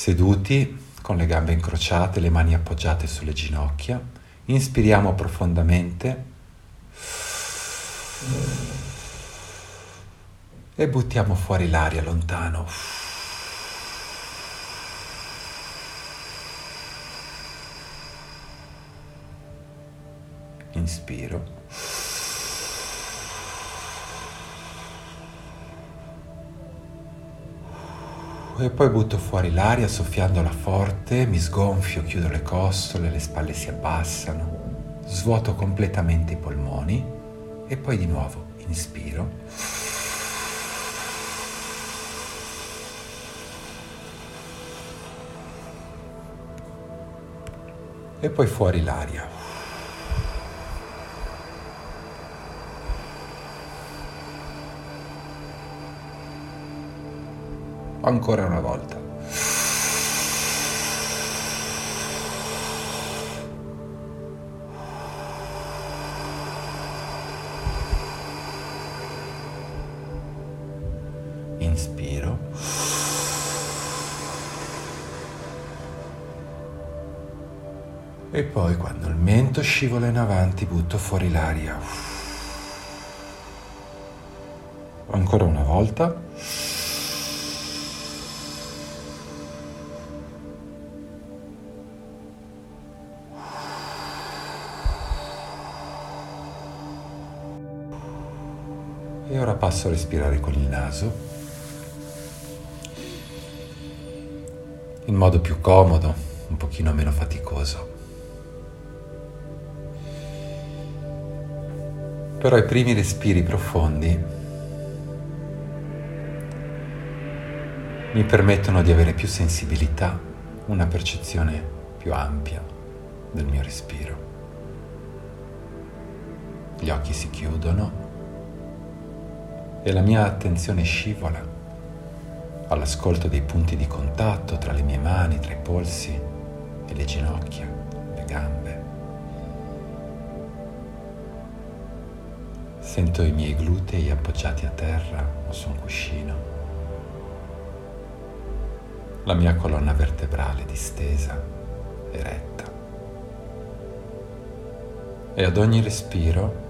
Seduti, con le gambe incrociate, le mani appoggiate sulle ginocchia, inspiriamo profondamente e buttiamo fuori l'aria lontano. Inspiro. E poi butto fuori l'aria soffiandola forte, mi sgonfio, chiudo le costole, le spalle si abbassano, svuoto completamente i polmoni e poi di nuovo inspiro. E poi fuori l'aria. Ancora una volta. Inspiro. E poi quando il mento scivola in avanti butto fuori l'aria. Ancora una volta. Ora passo a respirare con il naso in modo più comodo, un pochino meno faticoso. Però i primi respiri profondi mi permettono di avere più sensibilità, una percezione più ampia del mio respiro. Gli occhi si chiudono e la mia attenzione scivola all'ascolto dei punti di contatto tra le mie mani, tra i polsi e le ginocchia, le gambe. Sento i miei glutei appoggiati a terra o su un cuscino, la mia colonna vertebrale distesa, eretta. E ad ogni respiro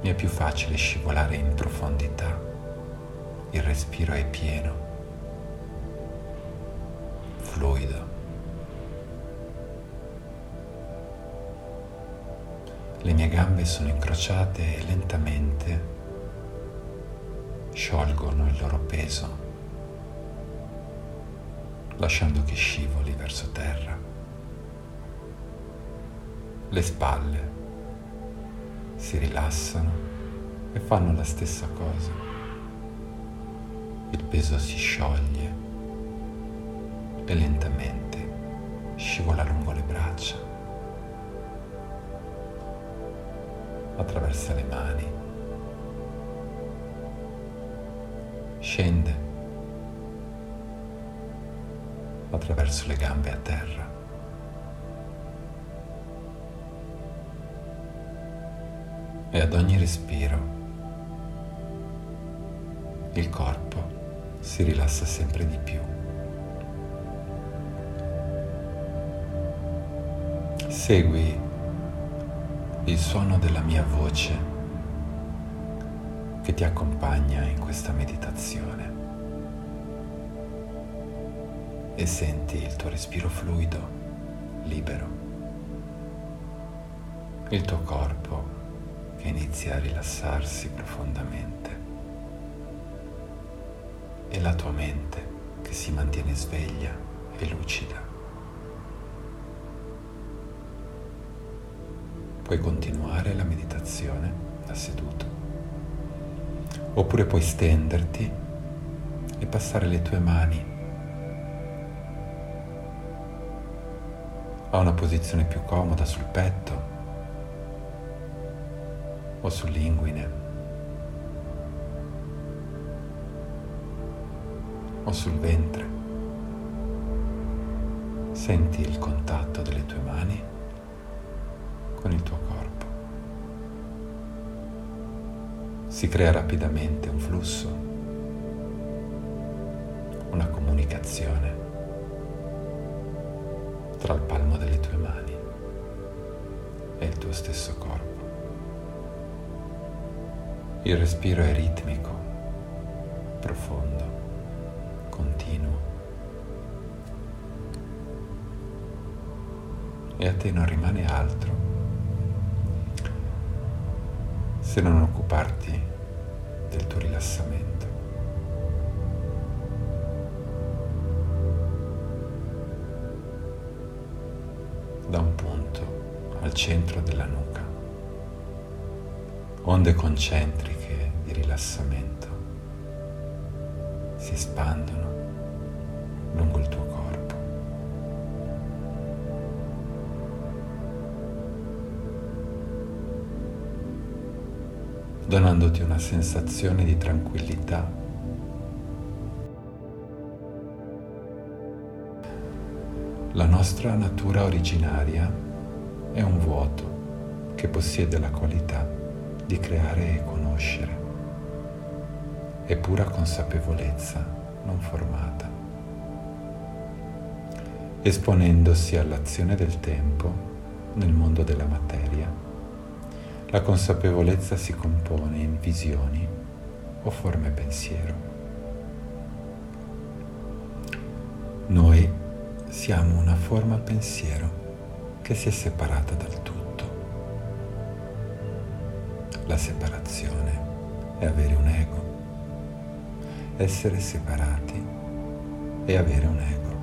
mi è più facile scivolare in profondità. Il respiro è pieno, fluido. Le mie gambe sono incrociate e lentamente sciolgono il loro peso, lasciando che scivoli verso terra. Le spalle si rilassano e fanno la stessa cosa. Il peso si scioglie e lentamente scivola lungo le braccia, attraversa le mani, scende attraverso le gambe a terra. E ad ogni respiro il corpo si rilassa sempre di più. Segui il suono della mia voce che ti accompagna in questa meditazione e senti il tuo respiro fluido, libero, il tuo corpo inizia a rilassarsi profondamente e la tua mente che si mantiene sveglia e lucida. Puoi continuare la meditazione da seduto oppure puoi stenderti e passare le tue mani a una posizione più comoda sul petto o sull'inguine o sul ventre. Senti il contatto delle tue mani con il tuo corpo. Si crea rapidamente un flusso, una comunicazione tra il palmo delle tue mani e il tuo stesso corpo. Il respiro è ritmico, profondo, continuo. E a te non rimane altro se non occuparti del tuo rilassamento. Da un punto al centro della nuca, onde concentriche rilassamento si espandono lungo il tuo corpo. donandoti una sensazione di tranquillità. La nostra natura originaria è un vuoto che possiede la qualità di creare e conoscere e pura consapevolezza non formata. Esponendosi all'azione del tempo nel mondo della materia, la consapevolezza si compone in visioni o forme pensiero. Noi siamo una forma pensiero che si è separata dal tutto. La separazione è avere un ego essere separati e avere un ego.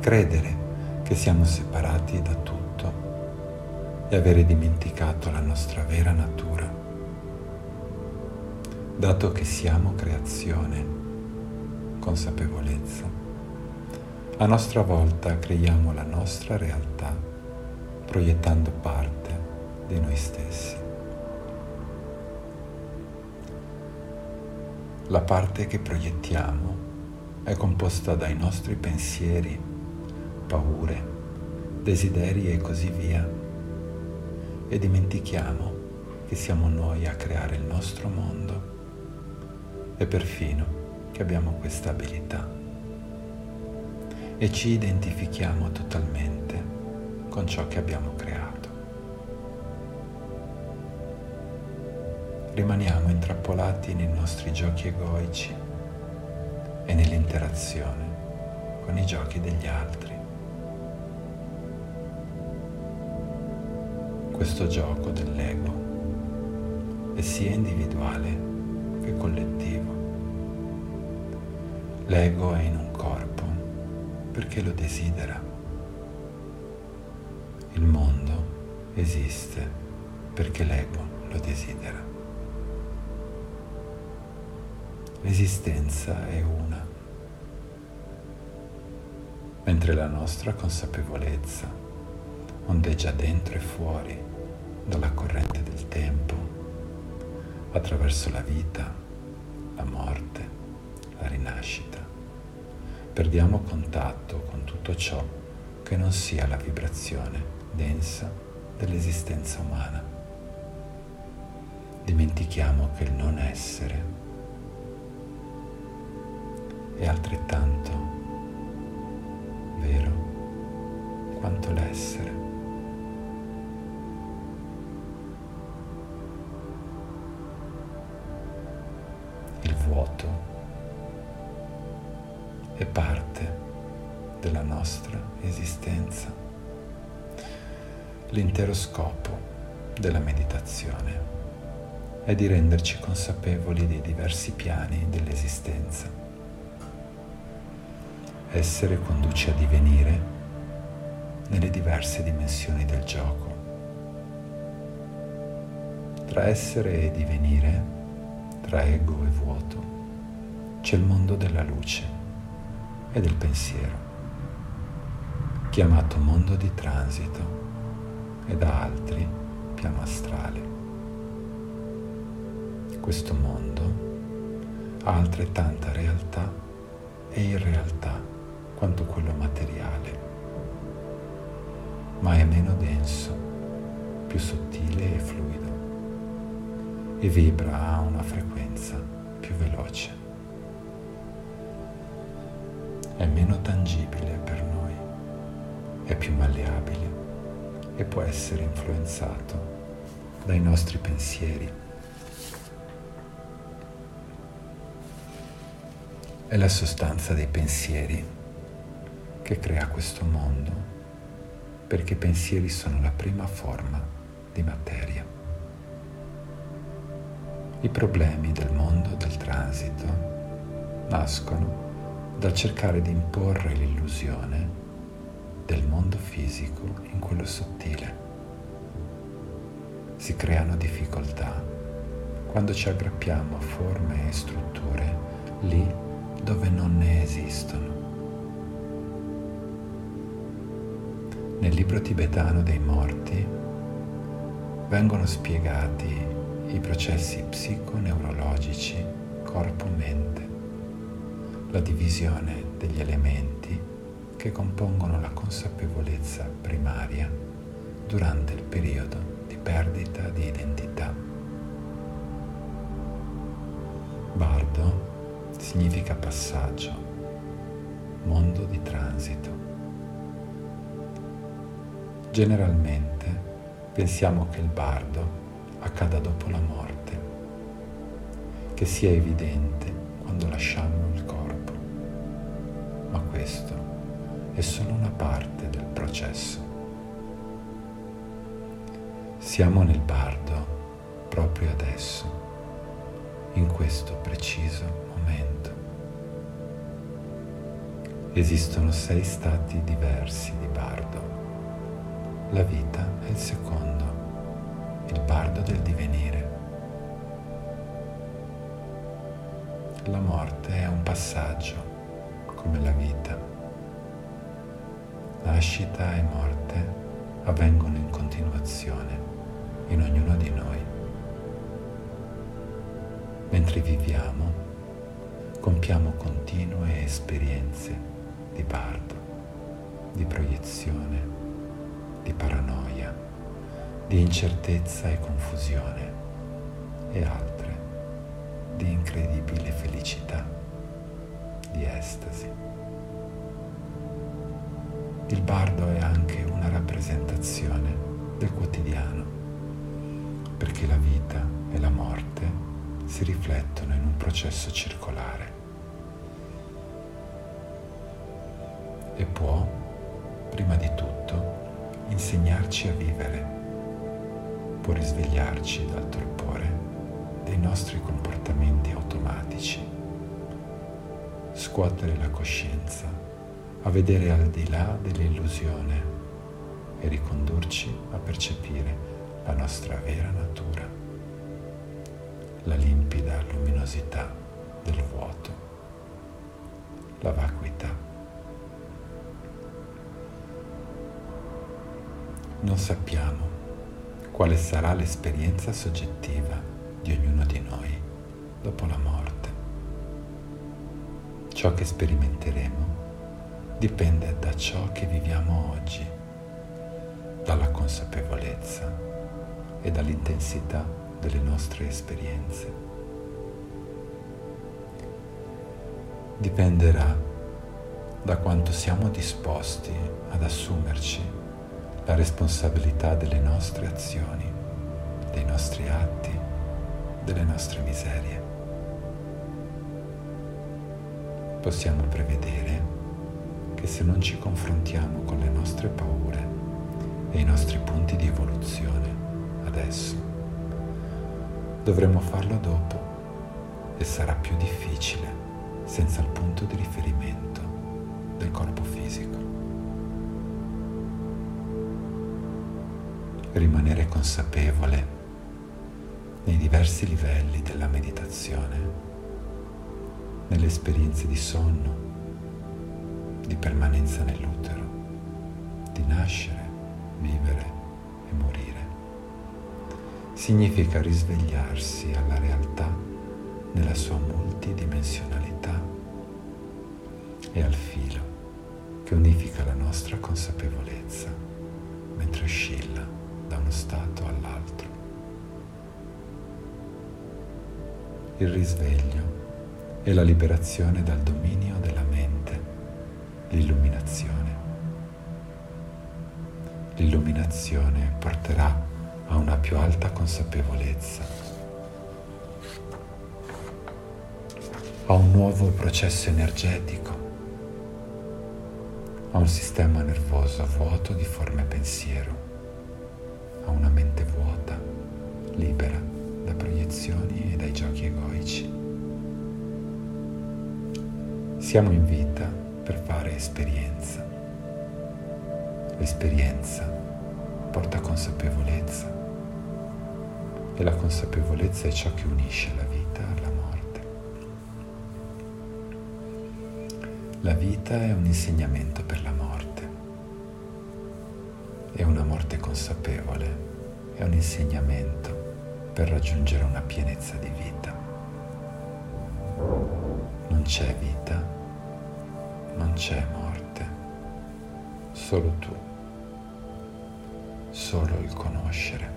Credere che siamo separati da tutto e avere dimenticato la nostra vera natura, dato che siamo creazione, consapevolezza. A nostra volta creiamo la nostra realtà proiettando parte di noi stessi. La parte che proiettiamo è composta dai nostri pensieri, paure, desideri e così via. E dimentichiamo che siamo noi a creare il nostro mondo e perfino che abbiamo questa abilità. E ci identifichiamo totalmente con ciò che abbiamo creato. Rimaniamo intrappolati nei nostri giochi egoici e nell'interazione con i giochi degli altri. Questo gioco dell'ego è sia individuale che collettivo. L'ego è in un corpo perché lo desidera. Il mondo esiste perché l'ego lo desidera. L'esistenza è una, mentre la nostra consapevolezza ondeggia dentro e fuori dalla corrente del tempo, attraverso la vita, la morte, la rinascita. Perdiamo contatto con tutto ciò che non sia la vibrazione densa dell'esistenza umana. Dimentichiamo che il non essere è altrettanto vero quanto l'essere. Il vuoto è parte della nostra esistenza. L'intero scopo della meditazione è di renderci consapevoli dei diversi piani dell'esistenza essere conduce a divenire nelle diverse dimensioni del gioco. Tra essere e divenire, tra ego e vuoto, c'è il mondo della luce e del pensiero, chiamato mondo di transito e da altri piano astrale. Questo mondo ha altrettanta realtà e irrealtà quanto quello materiale, ma è meno denso, più sottile e fluido e vibra a una frequenza più veloce. È meno tangibile per noi è più malleabile e può essere influenzato dai nostri pensieri. È la sostanza dei pensieri che crea questo mondo, perché i pensieri sono la prima forma di materia. I problemi del mondo del transito nascono dal cercare di imporre l'illusione del mondo fisico in quello sottile. Si creano difficoltà quando ci aggrappiamo a forme e strutture lì dove non ne esistono. Nel libro tibetano dei morti vengono spiegati i processi psiconeurologici corpo-mente, la divisione degli elementi che compongono la consapevolezza primaria durante il periodo di perdita di identità. Bardo significa passaggio, mondo di transito. Generalmente pensiamo che il bardo accada dopo la morte, che sia evidente quando lasciamo il corpo, ma questo è solo una parte del processo. Siamo nel bardo proprio adesso, in questo preciso momento. Esistono sei stati diversi di bardo. La vita è il secondo, il bardo del divenire. La morte è un passaggio, come la vita nascita e morte avvengono in continuazione in ognuno di noi. Mentre viviamo, compiamo continue esperienze di parto, di proiezione, di paranoia, di incertezza e confusione e altre di incredibile felicità, di estasi. Il bardo è anche una rappresentazione del quotidiano, perché la vita e la morte si riflettono in un processo circolare e può, prima di tutto, insegnarci a vivere, può risvegliarci dal torpore dei nostri comportamenti automatici, scuotere la coscienza a vedere al di là dell'illusione e ricondurci a percepire la nostra vera natura, la limpida luminosità del vuoto, la vacuità. Non sappiamo quale sarà l'esperienza soggettiva di ognuno di noi dopo la morte. Ciò che sperimenteremo dipende da ciò che viviamo oggi, dalla consapevolezza e dall'intensità delle nostre esperienze. Dipenderà da quanto siamo disposti ad assumerci la responsabilità delle nostre azioni, dei nostri atti, delle nostre miserie. Possiamo prevedere che se non ci confrontiamo con le nostre paure e i nostri punti di evoluzione adesso, dovremo farlo dopo e sarà più difficile senza il punto di riferimento del corpo fisico. Rimanere consapevole nei diversi livelli della meditazione, nelle esperienze di sonno, di permanenza nell'utero, di nascere, vivere e morire. Significa risvegliarsi alla realtà nella sua multidimensionalità e al filo che unifica la nostra consapevolezza mentre oscilla da uno stato all'altro. Il risveglio è la liberazione dal dominio della mente l'illuminazione. L'illuminazione porterà a una più alta consapevolezza, a un nuovo processo energetico, a un sistema nervoso vuoto di forme pensiero, a una mente vuota, libera da proiezioni e dai giochi egoici. Siamo in vita per fare esperienza. L'esperienza porta consapevolezza e la consapevolezza è ciò che unisce la vita alla morte. La vita è un insegnamento per la morte e una morte consapevole è un insegnamento per raggiungere una pienezza di vita. Non c'è vita, non c'è morte, solo tu, solo il conoscere.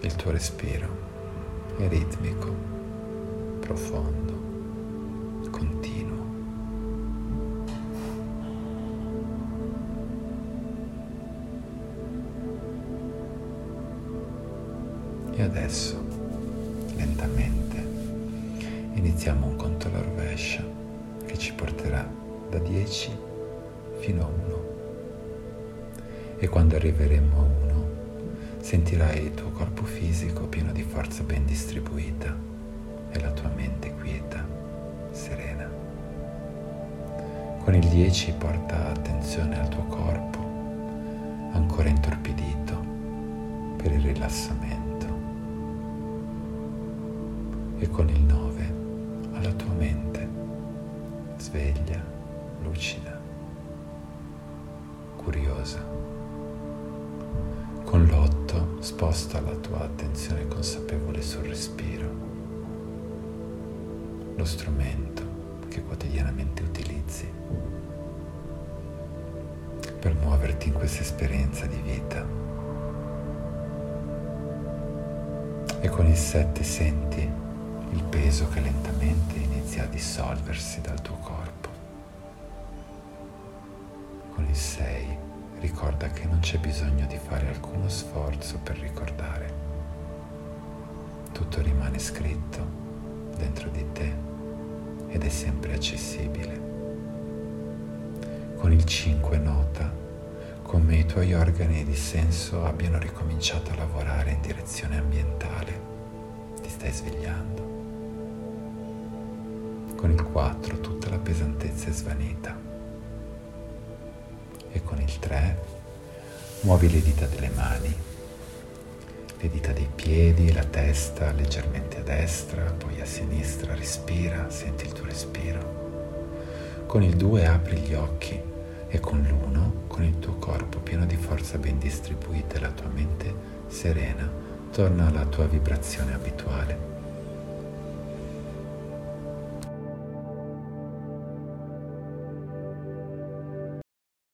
Il tuo respiro è ritmico, profondo. E adesso, lentamente, iniziamo un conto alla rovescia che ci porterà da 10 fino a 1. E quando arriveremo a 1, sentirai il tuo corpo fisico pieno di forza ben distribuita e la tua mente quieta, serena. Con il 10 porta attenzione al tuo corpo, ancora intorpidito per il rilassamento e con il 9 alla tua mente, sveglia, lucida, curiosa. Con l'8 sposta la tua attenzione consapevole sul respiro, lo strumento che quotidianamente utilizzi per muoverti in questa esperienza di vita. E con il 7 senti il peso che lentamente inizia a dissolversi dal tuo corpo. Con il 6 ricorda che non c'è bisogno di fare alcuno sforzo per ricordare. Tutto rimane scritto dentro di te ed è sempre accessibile. Con il 5 nota come i tuoi organi di senso abbiano ricominciato a lavorare in direzione ambientale. Ti stai svegliando con il 4 tutta la pesantezza è svanita. E con il 3 muovi le dita delle mani, le dita dei piedi, la testa leggermente a destra, poi a sinistra, respira, senti il tuo respiro. Con il 2 apri gli occhi e con l'1, con il tuo corpo pieno di forza ben distribuita e la tua mente serena, torna alla tua vibrazione abituale